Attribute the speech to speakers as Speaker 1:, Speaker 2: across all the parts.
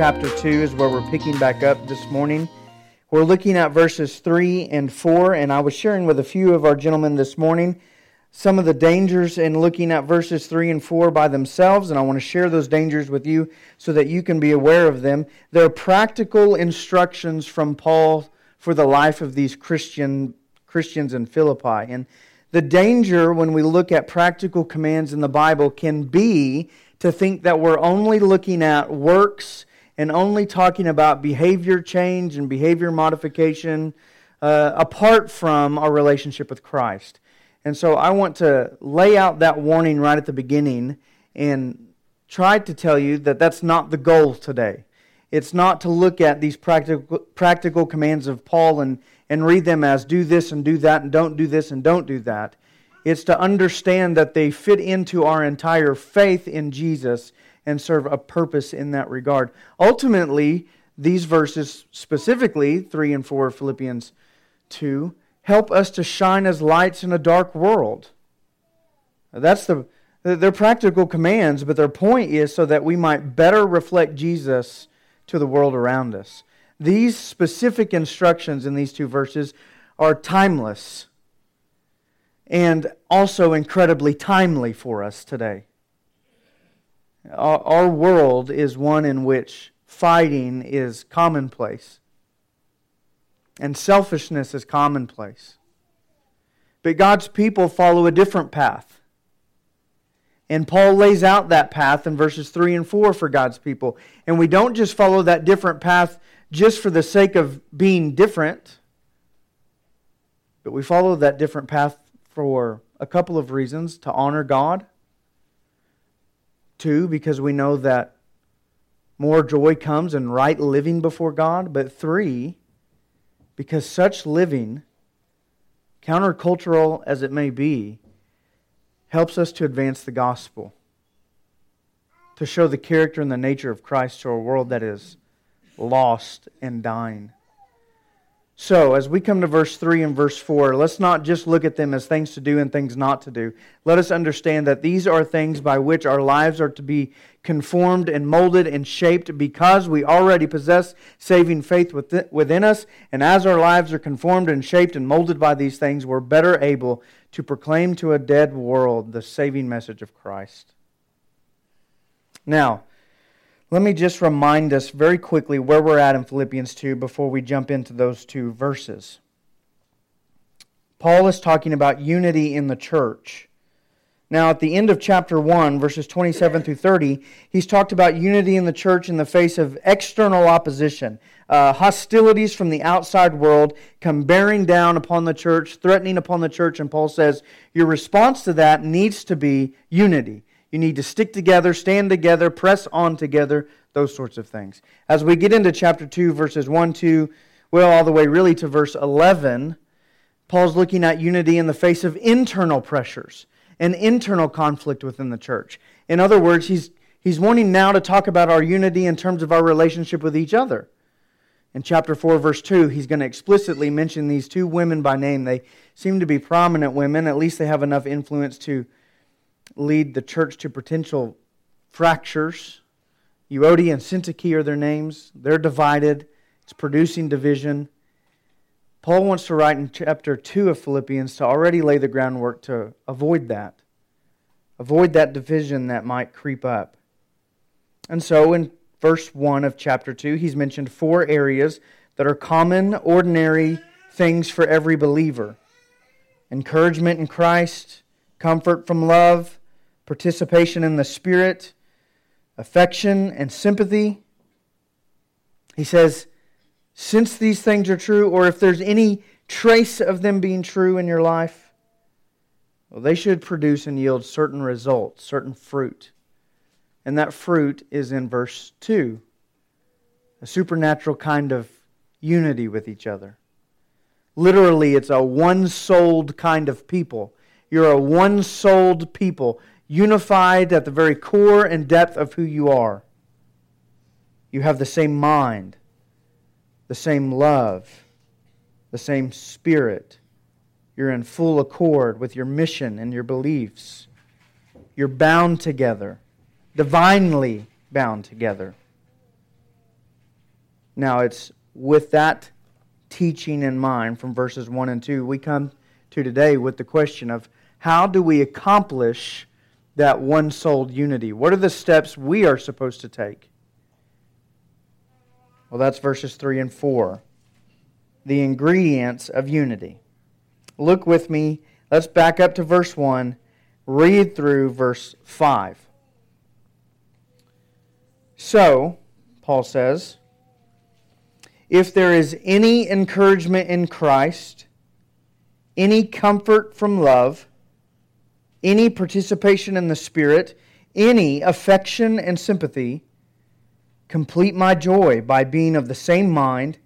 Speaker 1: Chapter 2 is where we're picking back up this morning. We're looking at verses 3 and 4, and I was sharing with a few of our gentlemen this morning some of the dangers in looking at verses 3 and 4 by themselves, and I want to share those dangers with you so that you can be aware of them. They're practical instructions from Paul for the life of these Christian Christians in Philippi. And the danger when we look at practical commands in the Bible can be to think that we're only looking at works and only talking about behavior change and behavior modification uh, apart from our relationship with Christ. And so I want to lay out that warning right at the beginning and try to tell you that that's not the goal today. It's not to look at these practical, practical commands of Paul and, and read them as do this and do that and don't do this and don't do that. It's to understand that they fit into our entire faith in Jesus and serve a purpose in that regard. Ultimately, these verses, specifically 3 and 4 of Philippians 2, help us to shine as lights in a dark world. That's the they're practical commands, but their point is so that we might better reflect Jesus to the world around us. These specific instructions in these two verses are timeless and also incredibly timely for us today. Our world is one in which fighting is commonplace and selfishness is commonplace. But God's people follow a different path. And Paul lays out that path in verses 3 and 4 for God's people. And we don't just follow that different path just for the sake of being different, but we follow that different path for a couple of reasons to honor God. Two, because we know that more joy comes in right living before God. But three, because such living, countercultural as it may be, helps us to advance the gospel, to show the character and the nature of Christ to a world that is lost and dying. So, as we come to verse 3 and verse 4, let's not just look at them as things to do and things not to do. Let us understand that these are things by which our lives are to be conformed and molded and shaped because we already possess saving faith within us. And as our lives are conformed and shaped and molded by these things, we're better able to proclaim to a dead world the saving message of Christ. Now, let me just remind us very quickly where we're at in Philippians 2 before we jump into those two verses. Paul is talking about unity in the church. Now, at the end of chapter 1, verses 27 through 30, he's talked about unity in the church in the face of external opposition. Uh, hostilities from the outside world come bearing down upon the church, threatening upon the church, and Paul says your response to that needs to be unity. You need to stick together, stand together, press on together, those sorts of things. As we get into chapter 2, verses 1, 2, well, all the way really to verse 11, Paul's looking at unity in the face of internal pressures and internal conflict within the church. In other words, he's, he's wanting now to talk about our unity in terms of our relationship with each other. In chapter 4, verse 2, he's going to explicitly mention these two women by name. They seem to be prominent women, at least they have enough influence to lead the church to potential fractures. Euodia and Syntyche are their names. They're divided, it's producing division. Paul wants to write in chapter 2 of Philippians to already lay the groundwork to avoid that. Avoid that division that might creep up. And so in verse 1 of chapter 2, he's mentioned four areas that are common, ordinary things for every believer encouragement in Christ, comfort from love, participation in the Spirit, affection, and sympathy. He says, since these things are true, or if there's any trace of them being true in your life, well, they should produce and yield certain results, certain fruit. And that fruit is in verse 2 a supernatural kind of unity with each other. Literally, it's a one souled kind of people. You're a one souled people unified at the very core and depth of who you are. You have the same mind, the same love, the same spirit. You're in full accord with your mission and your beliefs. You're bound together, divinely bound together. Now, it's with that teaching in mind from verses 1 and 2, we come to today with the question of how do we accomplish that one souled unity? What are the steps we are supposed to take? Well, that's verses 3 and 4. The ingredients of unity. Look with me. Let's back up to verse 1, read through verse 5. So, Paul says, if there is any encouragement in Christ, any comfort from love, any participation in the Spirit, any affection and sympathy, complete my joy by being of the same mind,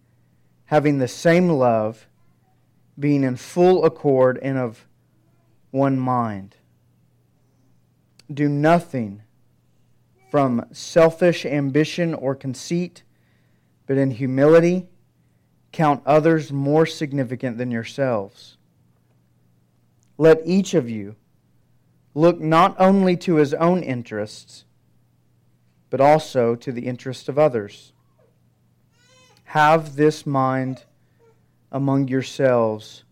Speaker 1: having the same love, being in full accord and of one mind. Do nothing from selfish ambition or conceit but in humility, count others more significant than yourselves. Let each of you look not only to his own interests, but also to the interests of others. Have this mind among yourselves,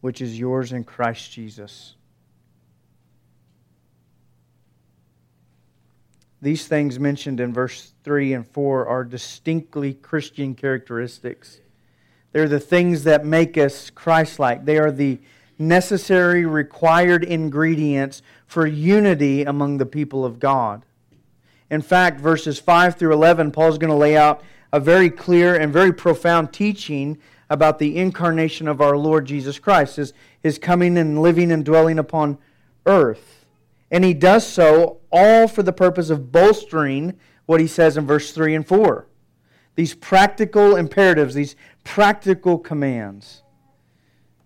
Speaker 1: which is yours in Christ Jesus. These things mentioned in verse 3 and 4 are distinctly Christian characteristics. They're the things that make us Christ like. They are the necessary, required ingredients for unity among the people of God. In fact, verses 5 through 11, Paul's going to lay out a very clear and very profound teaching about the incarnation of our Lord Jesus Christ, his, his coming and living and dwelling upon earth. And he does so all for the purpose of bolstering what he says in verse 3 and 4. These practical imperatives, these practical commands.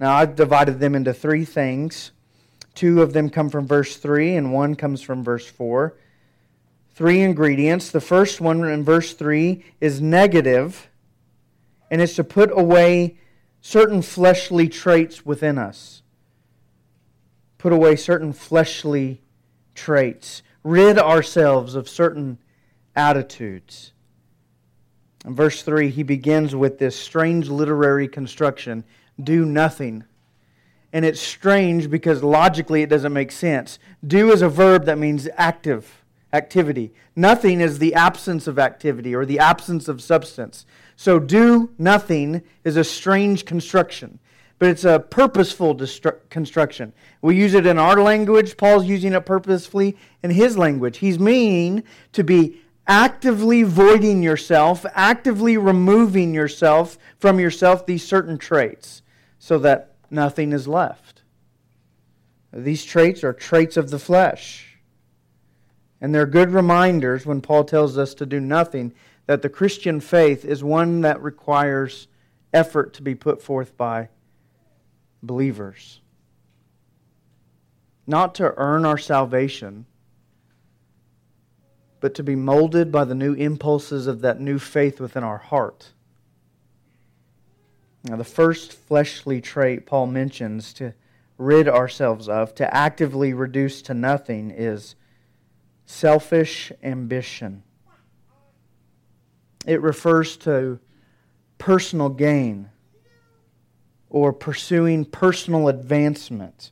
Speaker 1: Now, I've divided them into three things. Two of them come from verse 3, and one comes from verse 4. Three ingredients. The first one in verse 3 is negative, and it's to put away certain fleshly traits within us. Put away certain fleshly traits, rid ourselves of certain attitudes. In verse 3, he begins with this strange literary construction do nothing. And it's strange because logically it doesn't make sense. Do is a verb that means active, activity. Nothing is the absence of activity or the absence of substance. So, do nothing is a strange construction but it's a purposeful construction. We use it in our language. Paul's using it purposefully in his language. He's meaning to be actively voiding yourself, actively removing yourself from yourself these certain traits so that nothing is left. These traits are traits of the flesh. And they're good reminders when Paul tells us to do nothing that the Christian faith is one that requires effort to be put forth by believers. Not to earn our salvation, but to be molded by the new impulses of that new faith within our heart. Now, the first fleshly trait Paul mentions to rid ourselves of, to actively reduce to nothing, is selfish ambition. It refers to personal gain or pursuing personal advancement.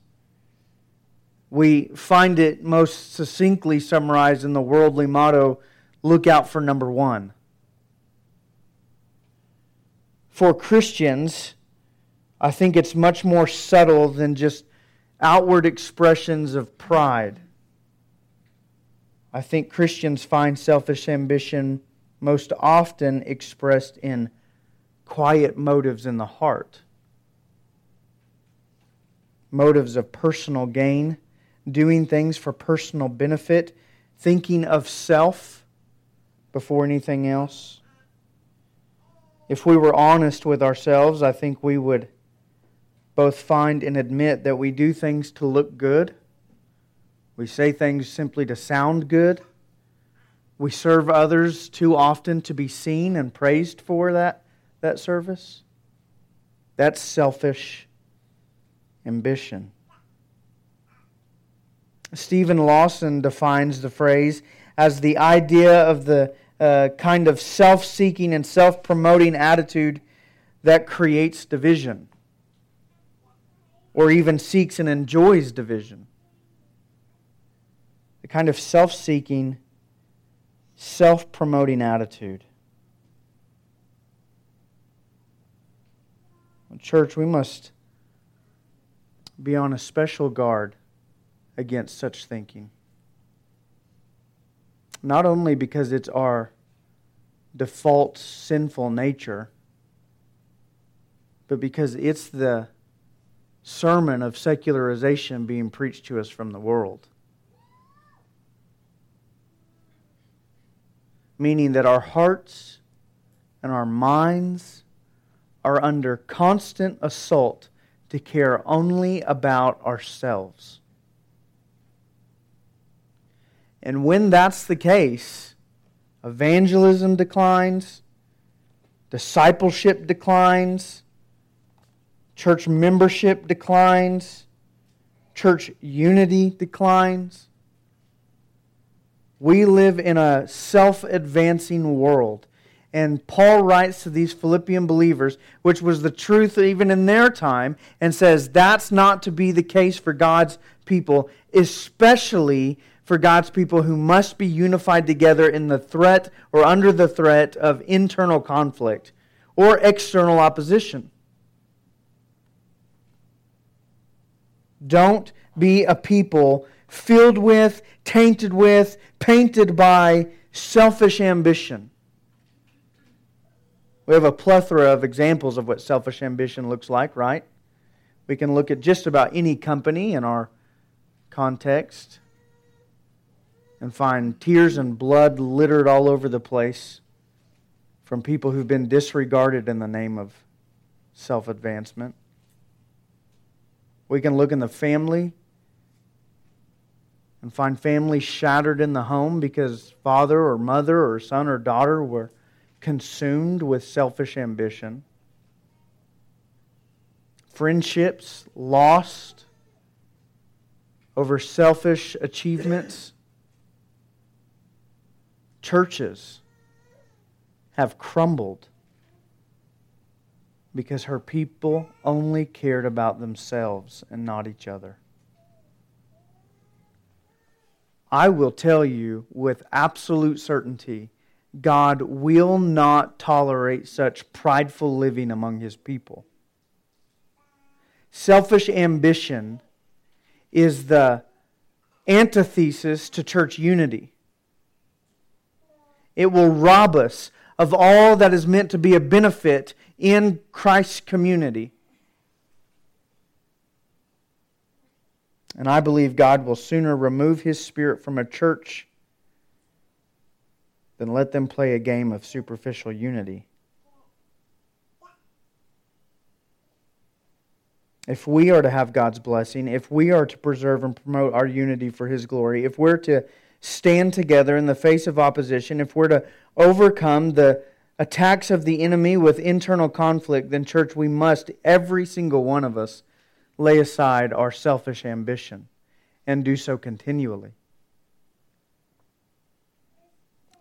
Speaker 1: We find it most succinctly summarized in the worldly motto look out for number one. For Christians, I think it's much more subtle than just outward expressions of pride. I think Christians find selfish ambition most often expressed in quiet motives in the heart motives of personal gain, doing things for personal benefit, thinking of self before anything else. If we were honest with ourselves, I think we would both find and admit that we do things to look good. We say things simply to sound good. We serve others too often to be seen and praised for that, that service. That's selfish ambition. Steven Lawson defines the phrase as the idea of the uh, kind of self seeking and self promoting attitude that creates division or even seeks and enjoys division. The kind of self seeking, self promoting attitude. Church, we must be on a special guard against such thinking. Not only because it's our default sinful nature, but because it's the sermon of secularization being preached to us from the world. Meaning that our hearts and our minds are under constant assault to care only about ourselves. And when that's the case, evangelism declines, discipleship declines, church membership declines, church unity declines. We live in a self advancing world and Paul writes to these Philippian believers, which was the truth even in their time, and says that's not to be the case for God's people, especially for God's people who must be unified together in the threat or under the threat of internal conflict or external opposition. Don't be a people filled with, tainted with, painted by selfish ambition. We have a plethora of examples of what selfish ambition looks like, right? We can look at just about any company in our context and find tears and blood littered all over the place from people who've been disregarded in the name of self advancement. We can look in the family and find families shattered in the home because father or mother or son or daughter were consumed with selfish ambition, friendships lost over selfish achievements, churches have crumbled because her people only cared about themselves and not each other. I will tell you with absolute certainty God will not tolerate such prideful living among his people. Selfish ambition is the antithesis to church unity. It will rob us of all that is meant to be a benefit in Christ's community. And I believe God will sooner remove his spirit from a church than let them play a game of superficial unity. If we are to have God's blessing, if we are to preserve and promote our unity for His glory, if we're to stand together in the face of opposition, if we're to overcome the attacks of the enemy with internal conflict, then, church, we must, every single one of us, lay aside our selfish ambition and do so continually.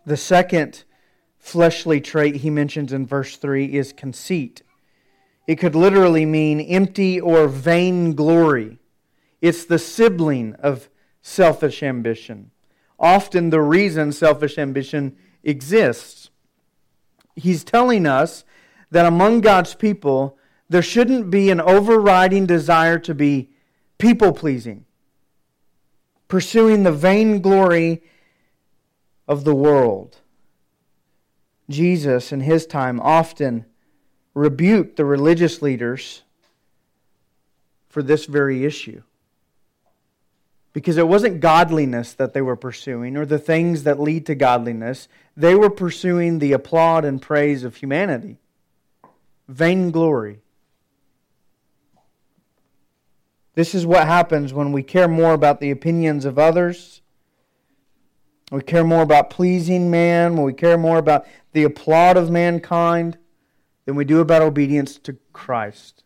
Speaker 1: The second fleshly trait he mentions in verse 3 is conceit. It could literally mean empty or vain glory. It's the sibling of selfish ambition. Often the reason selfish ambition exists. He's telling us that among God's people, there shouldn't be an overriding desire to be people pleasing, pursuing the vainglory of the world. Jesus, in his time, often rebuked the religious leaders for this very issue. Because it wasn't godliness that they were pursuing or the things that lead to godliness. They were pursuing the applaud and praise of humanity, vainglory. This is what happens when we care more about the opinions of others we care more about pleasing man, when we care more about the applaud of mankind than we do about obedience to Christ.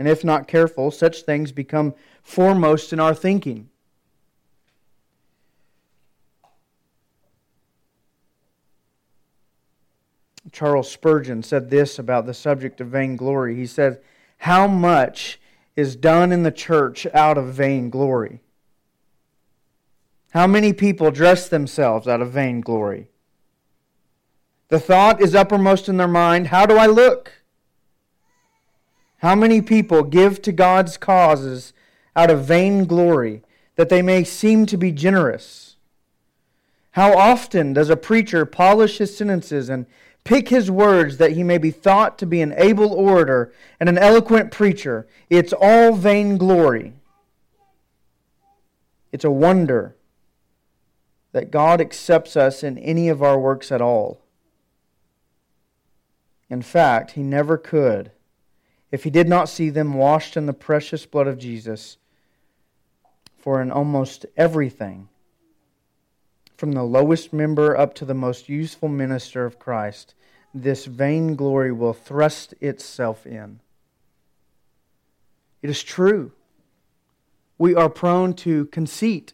Speaker 1: And if not careful, such things become foremost in our thinking. Charles Spurgeon said this about the subject of vainglory. He said, How much is done in the church out of vainglory? How many people dress themselves out of vainglory? The thought is uppermost in their mind How do I look? How many people give to God's causes out of vainglory that they may seem to be generous? How often does a preacher polish his sentences and pick his words that he may be thought to be an able orator and an eloquent preacher? It's all vainglory. It's a wonder that God accepts us in any of our works at all. In fact, he never could if he did not see them washed in the precious blood of Jesus. For in almost everything, from the lowest member up to the most useful minister of Christ, this vainglory will thrust itself in. It is true. We are prone to conceit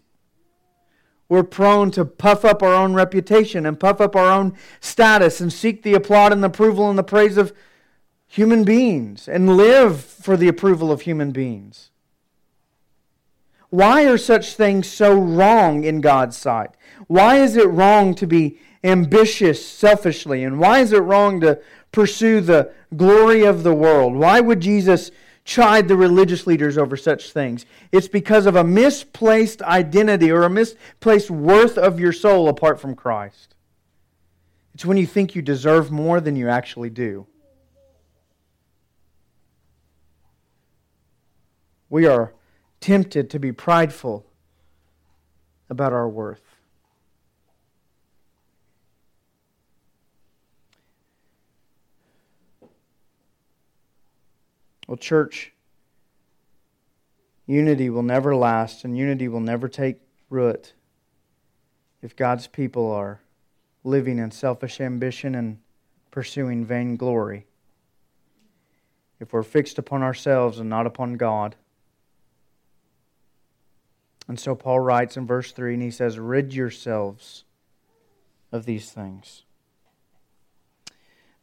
Speaker 1: we're prone to puff up our own reputation and puff up our own status and seek the applaud and the approval and the praise of human beings and live for the approval of human beings. Why are such things so wrong in God's sight? Why is it wrong to be ambitious selfishly? And why is it wrong to pursue the glory of the world? Why would Jesus chide the religious leaders over such things. It's because of a misplaced identity or a misplaced worth of your soul apart from Christ. It's when you think you deserve more than you actually do. We are tempted to be prideful about our worth. Well, church, unity will never last and unity will never take root if God's people are living in selfish ambition and pursuing vainglory. If we're fixed upon ourselves and not upon God. And so Paul writes in verse 3 and he says, Rid yourselves of these things.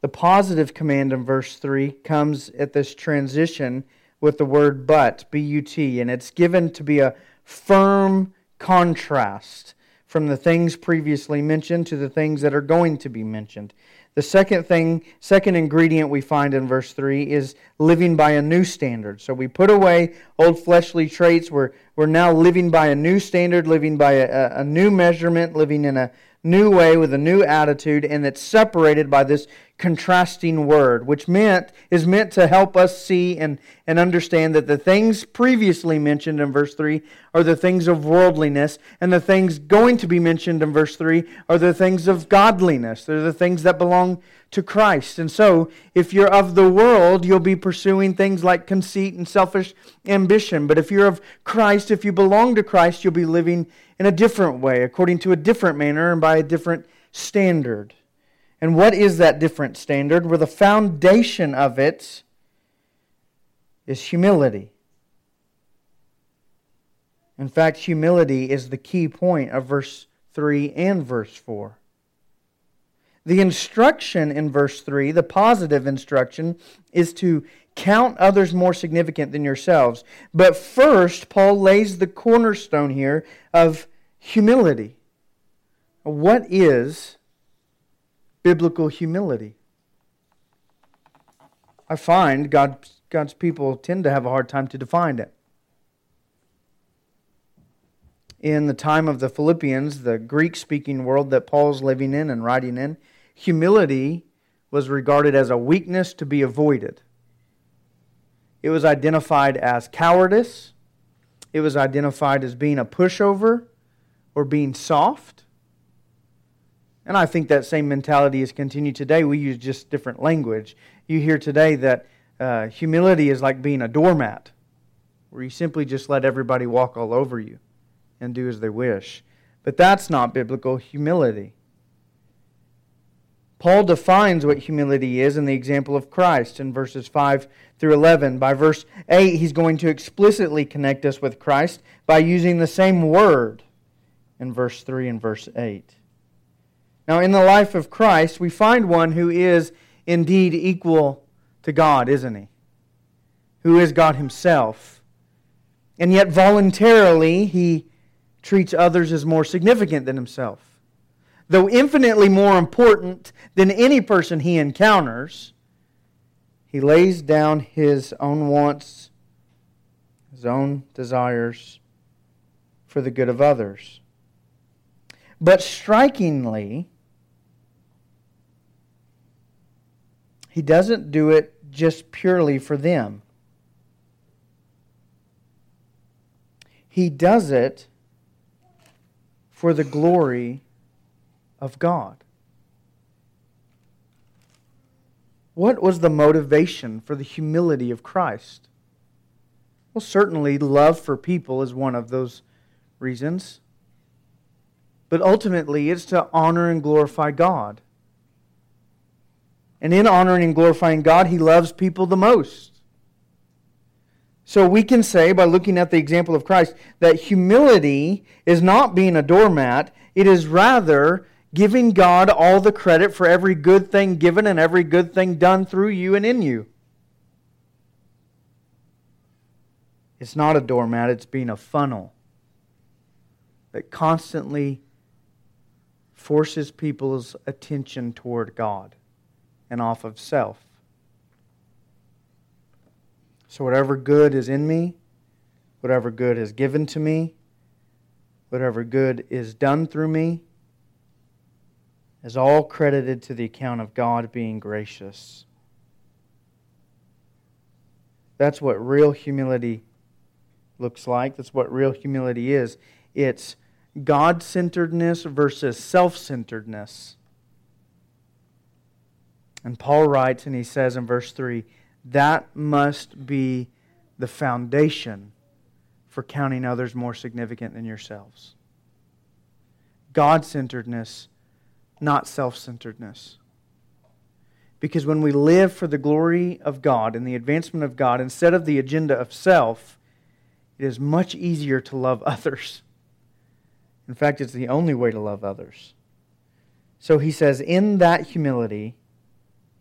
Speaker 1: The positive command in verse 3 comes at this transition with the word but, B U T, and it's given to be a firm contrast from the things previously mentioned to the things that are going to be mentioned. The second thing, second ingredient we find in verse 3 is living by a new standard. So we put away old fleshly traits. We're, we're now living by a new standard, living by a, a new measurement, living in a new way with a new attitude, and it's separated by this contrasting word, which meant is meant to help us see and, and understand that the things previously mentioned in verse 3 are the things of worldliness, and the things going to be mentioned in verse 3 are the things of godliness. They're the things that belong to Christ. And so, if you're of the world, you'll be pursuing things like conceit and selfish ambition. But if you're of Christ, if you belong to Christ, you'll be living in a different way, according to a different manner and by a different standard. And what is that different standard? Where the foundation of it is humility. In fact, humility is the key point of verse 3 and verse 4. The instruction in verse 3, the positive instruction, is to count others more significant than yourselves. But first, Paul lays the cornerstone here of humility. What is biblical humility. I find God, God's people tend to have a hard time to define it. In the time of the Philippians, the Greek speaking world that Paul's living in and writing in, humility was regarded as a weakness to be avoided. It was identified as cowardice. It was identified as being a pushover or being soft. And I think that same mentality is continued today. We use just different language. You hear today that uh, humility is like being a doormat, where you simply just let everybody walk all over you and do as they wish. But that's not biblical humility. Paul defines what humility is in the example of Christ in verses 5 through 11. By verse 8, he's going to explicitly connect us with Christ by using the same word in verse 3 and verse 8. Now, in the life of Christ, we find one who is indeed equal to God, isn't he? Who is God himself. And yet, voluntarily, he treats others as more significant than himself. Though infinitely more important than any person he encounters, he lays down his own wants, his own desires for the good of others. But strikingly, he doesn't do it just purely for them. He does it for the glory of God. What was the motivation for the humility of Christ? Well, certainly love for people is one of those reasons. But ultimately, it's to honor and glorify God. And in honoring and glorifying God, He loves people the most. So we can say, by looking at the example of Christ, that humility is not being a doormat, it is rather giving God all the credit for every good thing given and every good thing done through you and in you. It's not a doormat, it's being a funnel that constantly forces people's attention toward God and off of self. So, whatever good is in me, whatever good is given to me, whatever good is done through me, is all credited to the account of God being gracious. That's what real humility looks like. That's what real humility is. It's God centeredness versus self centeredness. And Paul writes, and he says in verse 3 that must be the foundation for counting others more significant than yourselves. God centeredness, not self centeredness. Because when we live for the glory of God and the advancement of God instead of the agenda of self, it is much easier to love others. In fact, it's the only way to love others. So he says, in that humility,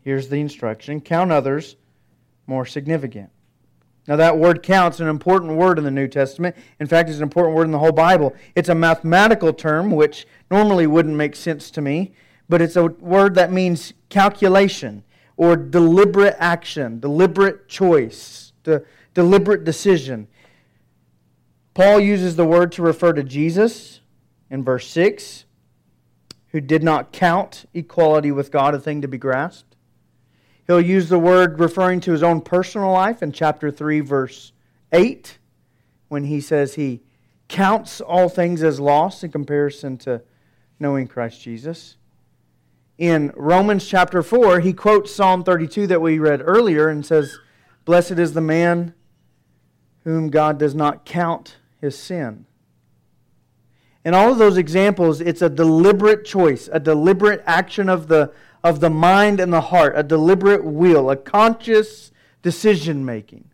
Speaker 1: here's the instruction count others more significant. Now, that word counts an important word in the New Testament. In fact, it's an important word in the whole Bible. It's a mathematical term, which normally wouldn't make sense to me, but it's a word that means calculation or deliberate action, deliberate choice, de- deliberate decision. Paul uses the word to refer to Jesus in verse 6, who did not count equality with God a thing to be grasped. He'll use the word referring to his own personal life in chapter 3, verse 8, when he says he counts all things as loss in comparison to knowing Christ Jesus. In Romans chapter 4, he quotes Psalm 32 that we read earlier and says, Blessed is the man whom God does not count his sin. In all of those examples, it's a deliberate choice, a deliberate action of the, of the mind and the heart, a deliberate will, a conscious decision making.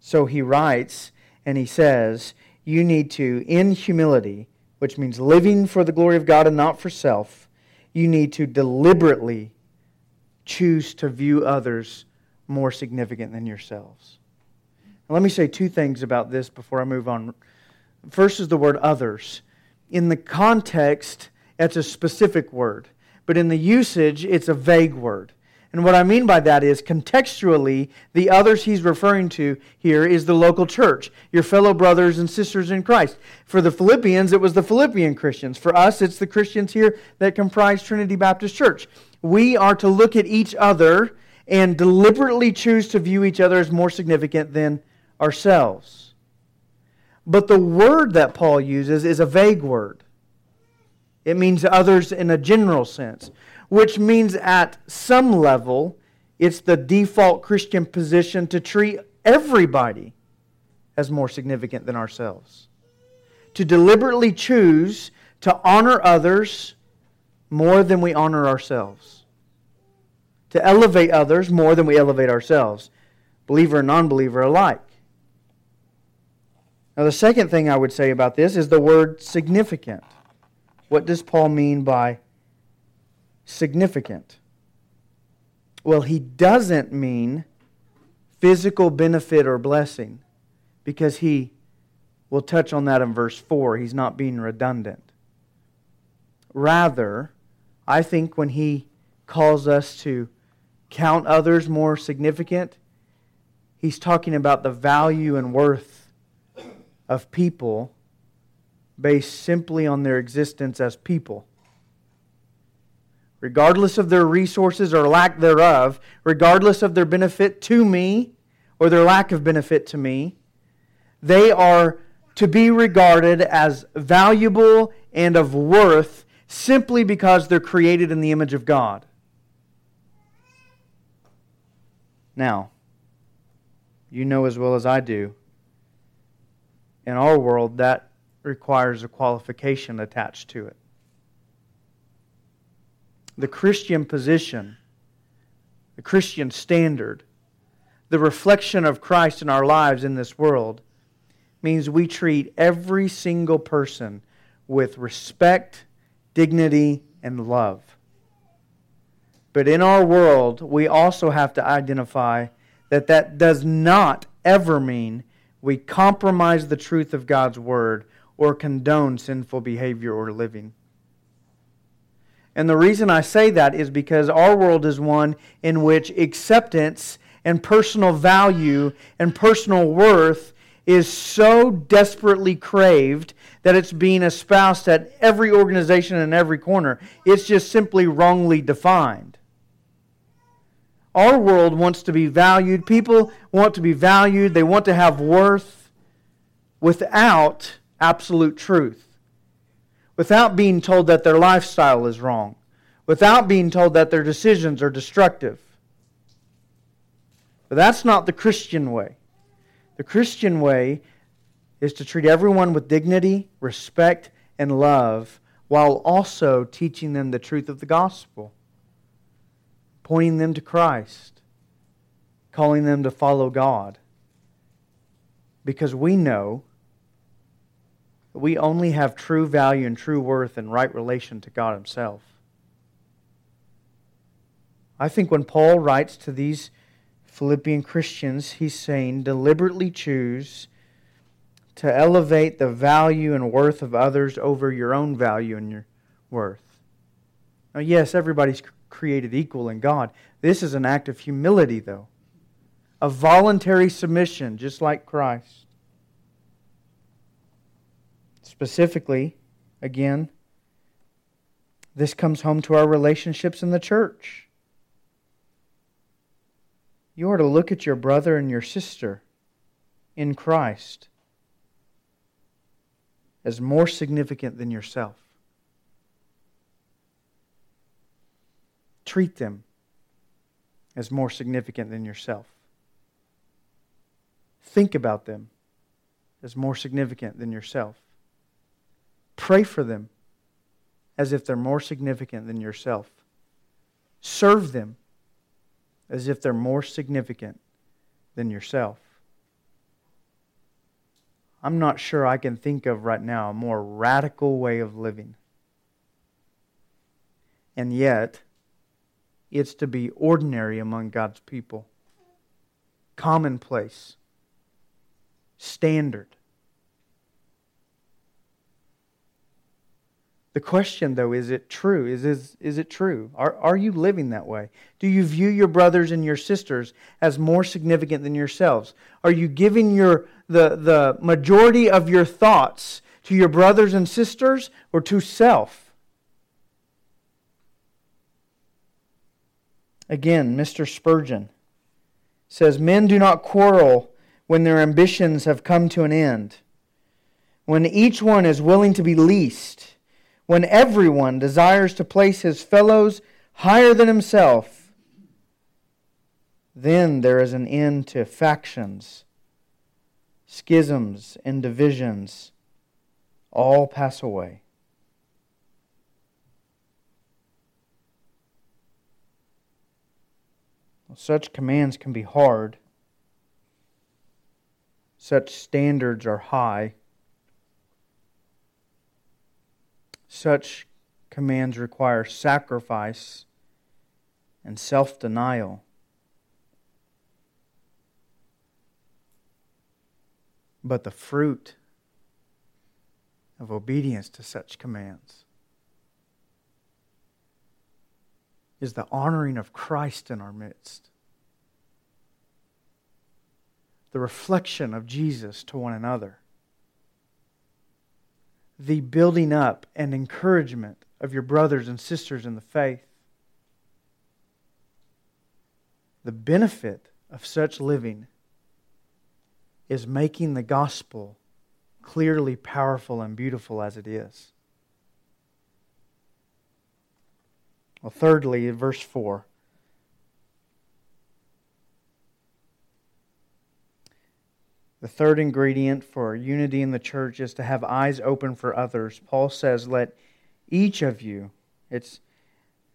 Speaker 1: So he writes and he says, You need to, in humility, which means living for the glory of God and not for self, you need to deliberately choose to view others more significant than yourselves. Now, let me say two things about this before I move on. First is the word others. In the context, that's a specific word. But in the usage, it's a vague word. And what I mean by that is contextually, the others he's referring to here is the local church, your fellow brothers and sisters in Christ. For the Philippians, it was the Philippian Christians. For us, it's the Christians here that comprise Trinity Baptist Church. We are to look at each other and deliberately choose to view each other as more significant than ourselves. But the word that Paul uses is a vague word. It means others in a general sense, which means at some level, it's the default Christian position to treat everybody as more significant than ourselves. To deliberately choose to honor others more than we honor ourselves. To elevate others more than we elevate ourselves, believer and non believer alike. Now, the second thing I would say about this is the word significant. What does Paul mean by significant? Well, he doesn't mean physical benefit or blessing because he will touch on that in verse 4. He's not being redundant. Rather, I think when he calls us to count others more significant, he's talking about the value and worth of people based simply on their existence as people. Regardless of their resources or lack thereof, regardless of their benefit to me or their lack of benefit to me, they are to be regarded as valuable and of worth simply because they're created in the image of God. Now, you know as well as I do, in our world, that requires a qualification attached to it. The Christian position, the Christian standard, the reflection of Christ in our lives in this world means we treat every single person with respect, dignity, and love. But in our world, we also have to identify that that does not ever mean we compromise the truth of God's Word or condone sinful behavior or living. And the reason I say that is because our world is one in which acceptance and personal value and personal worth is so desperately craved that it's being espoused at every organization and every corner. It's just simply wrongly defined. Our world wants to be valued. People want to be valued. They want to have worth without absolute truth. Without being told that their lifestyle is wrong. Without being told that their decisions are destructive. But that's not the Christian way. The Christian way is to treat everyone with dignity, respect, and love while also teaching them the truth of the gospel pointing them to Christ, calling them to follow God. Because we know we only have true value and true worth and right relation to God Himself. I think when Paul writes to these Philippian Christians, he's saying, deliberately choose to elevate the value and worth of others over your own value and your worth. Now, yes, everybody's created equal in God. This is an act of humility, though, a voluntary submission, just like Christ. Specifically, again, this comes home to our relationships in the church. You are to look at your brother and your sister in Christ as more significant than yourself. treat them as more significant than yourself. Think about them as more significant than yourself. Pray for them as if they're more significant than yourself. Serve them as if they're more significant than yourself. I'm not sure I can think of right now a more radical way of living. And yet, it's to be ordinary among God's people, commonplace, standard. The question, though, is it true? Is, is, is it true? Are, are you living that way? Do you view your brothers and your sisters as more significant than yourselves? Are you giving your, the, the majority of your thoughts to your brothers and sisters or to self? Again, Mr. Spurgeon says Men do not quarrel when their ambitions have come to an end, when each one is willing to be least, when everyone desires to place his fellows higher than himself. Then there is an end to factions, schisms, and divisions. All pass away. Such commands can be hard. Such standards are high. Such commands require sacrifice and self denial. But the fruit of obedience to such commands is the honoring of Christ in our midst, the reflection of Jesus to one another, the building up and encouragement of your brothers and sisters in the faith. The benefit of such living is making the gospel clearly powerful and beautiful as it is. Well, thirdly, verse 4. The third ingredient for unity in the church is to have eyes open for others. Paul says, Let each of you, it's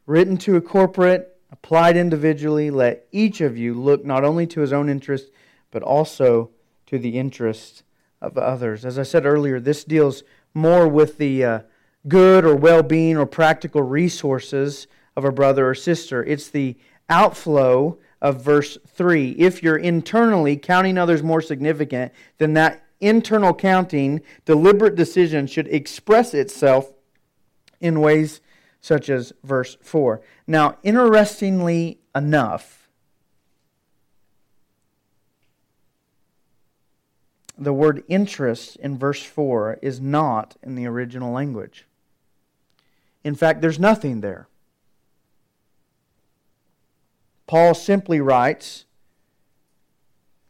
Speaker 1: written to a corporate, applied individually, let each of you look not only to his own interest, but also to the interest of others. As I said earlier, this deals more with the uh, good or well being or practical resources of a brother or sister. It's the outflow of verse 3. If you're internally counting others more significant, then that internal counting, deliberate decision should express itself in ways such as verse 4. Now, interestingly enough, the word interest in verse 4 is not in the original language. In fact, there's nothing there. Paul simply writes,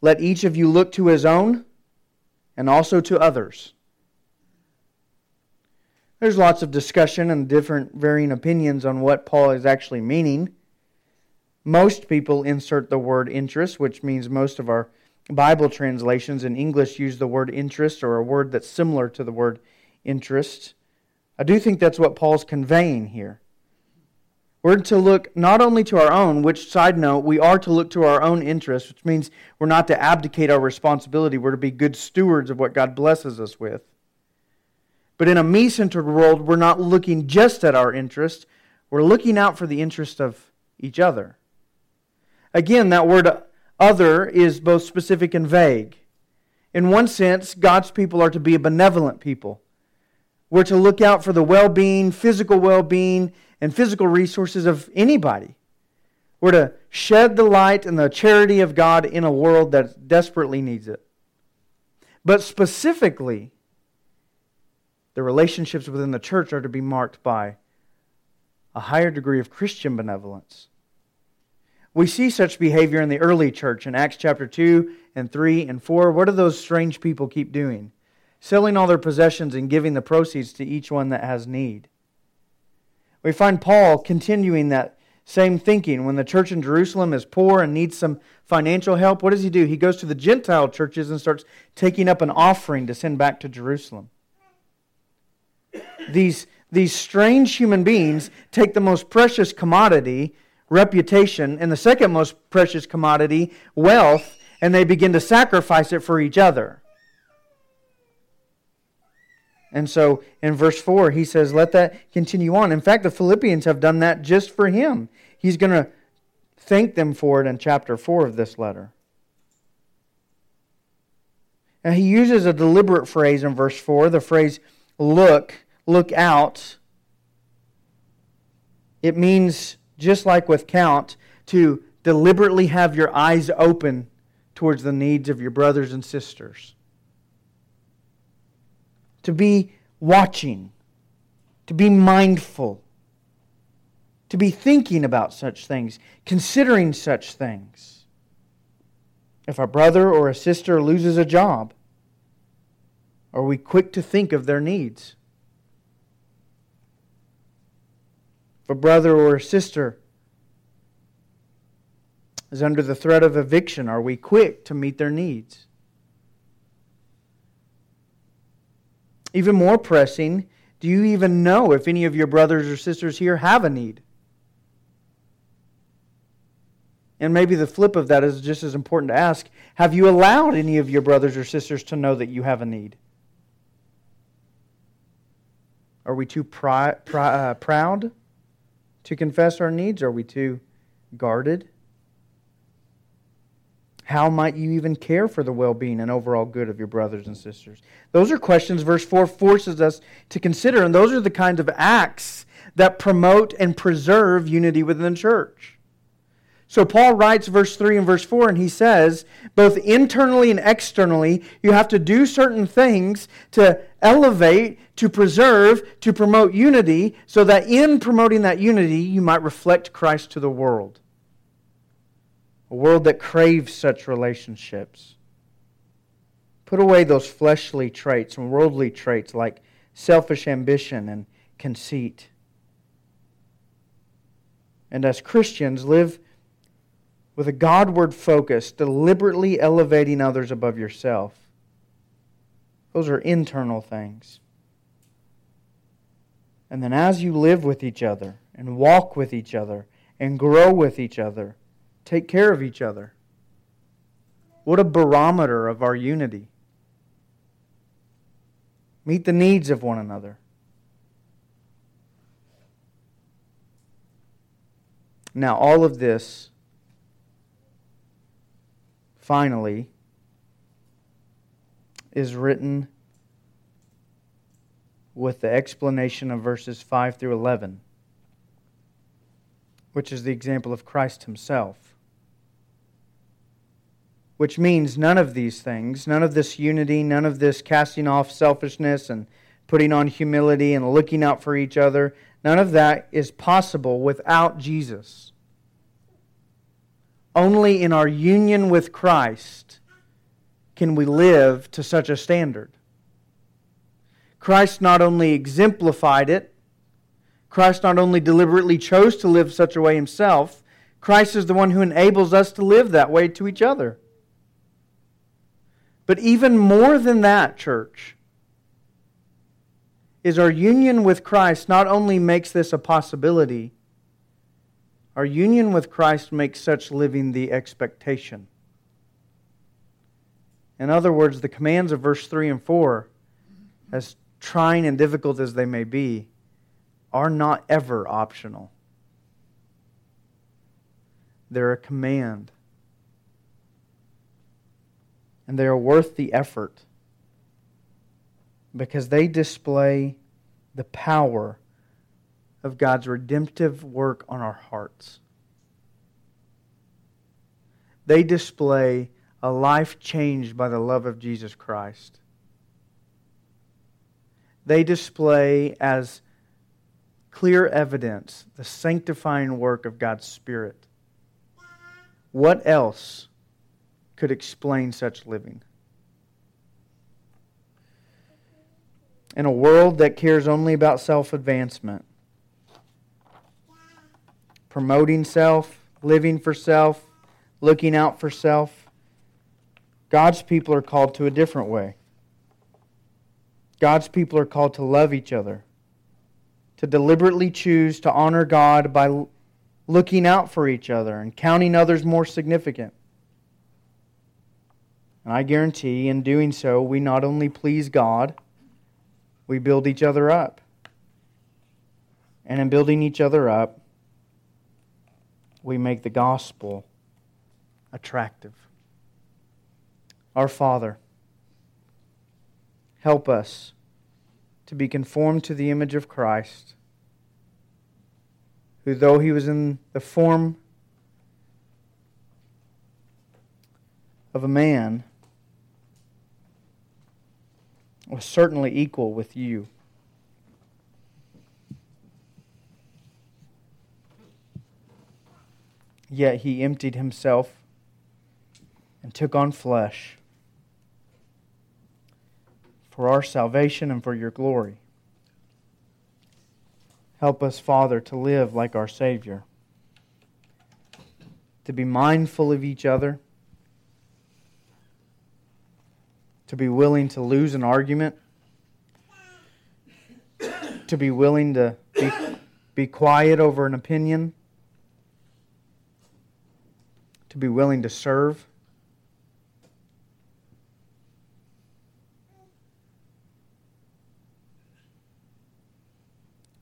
Speaker 1: Let each of you look to his own and also to others. There's lots of discussion and different varying opinions on what Paul is actually meaning. Most people insert the word interest, which means most of our Bible translations in English use the word interest or a word that's similar to the word interest. I do think that's what Paul's conveying here. We're to look not only to our own, which, side note, we are to look to our own interests, which means we're not to abdicate our responsibility. We're to be good stewards of what God blesses us with. But in a me centered world, we're not looking just at our interest, we're looking out for the interest of each other. Again, that word other is both specific and vague. In one sense, God's people are to be a benevolent people. We're to look out for the well being, physical well being, and physical resources of anybody. We're to shed the light and the charity of God in a world that desperately needs it. But specifically, the relationships within the church are to be marked by a higher degree of Christian benevolence. We see such behavior in the early church in Acts chapter 2 and 3 and 4. What do those strange people keep doing? Selling all their possessions and giving the proceeds to each one that has need. We find Paul continuing that same thinking. When the church in Jerusalem is poor and needs some financial help, what does he do? He goes to the Gentile churches and starts taking up an offering to send back to Jerusalem these, these strange human beings take the most precious commodity, reputation, and the second most precious commodity, wealth, and they begin to sacrifice it for each other. And so in verse 4, he says, Let that continue on. In fact, the Philippians have done that just for him. He's going to thank them for it in chapter 4 of this letter. Now, he uses a deliberate phrase in verse 4, the phrase, look look out. It means, just like with count, to deliberately have your eyes open towards the needs of your brothers and sisters. To be watching, to be mindful, to be thinking about such things, considering such things. If a brother or a sister loses a job, are we quick to think of their needs? If a brother or a sister is under the threat of eviction, are we quick to meet their needs? Even more pressing, do you even know if any of your brothers or sisters here have a need? And maybe the flip of that is just as important to ask Have you allowed any of your brothers or sisters to know that you have a need? Are we too pri- pri- uh, proud to confess our needs? Are we too guarded? How might you even care for the well being and overall good of your brothers and sisters? Those are questions verse 4 forces us to consider, and those are the kinds of acts that promote and preserve unity within the church. So Paul writes verse 3 and verse 4, and he says, both internally and externally, you have to do certain things to elevate, to preserve, to promote unity, so that in promoting that unity, you might reflect Christ to the world a world that craves such relationships. Put away those fleshly traits and worldly traits like selfish ambition and conceit. And as Christians, live with a Godward focus, deliberately elevating others above yourself. Those are internal things. And then as you live with each other and walk with each other and grow with each other, take care of each other. What a barometer of our unity. Meet the needs of one another. Now, all of this, finally, is written with the explanation of verses 5 through 11, which is the example of Christ himself which means none of these things, none of this unity, none of this casting off selfishness and putting on humility and looking out for each other, none of that is possible without Jesus. Only in our union with Christ can we live to such a standard. Christ not only exemplified it, Christ not only deliberately chose to live such a way himself, Christ is the one who enables us to live that way to each other. But even more than that, church, is our union with Christ not only makes this a possibility, our union with Christ makes such living the expectation. In other words, the commands of verse 3 and 4, as trying and difficult as they may be, are not ever optional. They're a command and they are worth the effort because they display the power of God's redemptive work on our hearts. They display a life changed by the love of Jesus Christ. They display as clear evidence the sanctifying work of God's Spirit. What else could explain such living. In a world that cares only about self advancement, promoting self, living for self, looking out for self, God's people are called to a different way. God's people are called to love each other, to deliberately choose to honor God by looking out for each other and counting others more significant. And I guarantee in doing so, we not only please God, we build each other up. And in building each other up, we make the gospel attractive. Our Father, help us to be conformed to the image of Christ, who, though he was in the form of a man, was certainly equal with you. Yet he emptied himself and took on flesh for our salvation and for your glory. Help us, Father, to live like our Savior, to be mindful of each other to be willing to lose an argument, to be willing to be, be quiet over an opinion, to be willing to serve.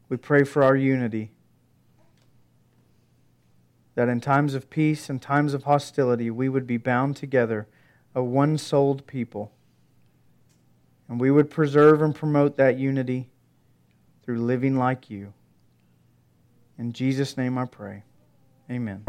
Speaker 1: We pray for our unity. That in times of peace and times of hostility, we would be bound together, a one souled people. And we would preserve and promote that unity through living like you. In Jesus' name I pray. Amen.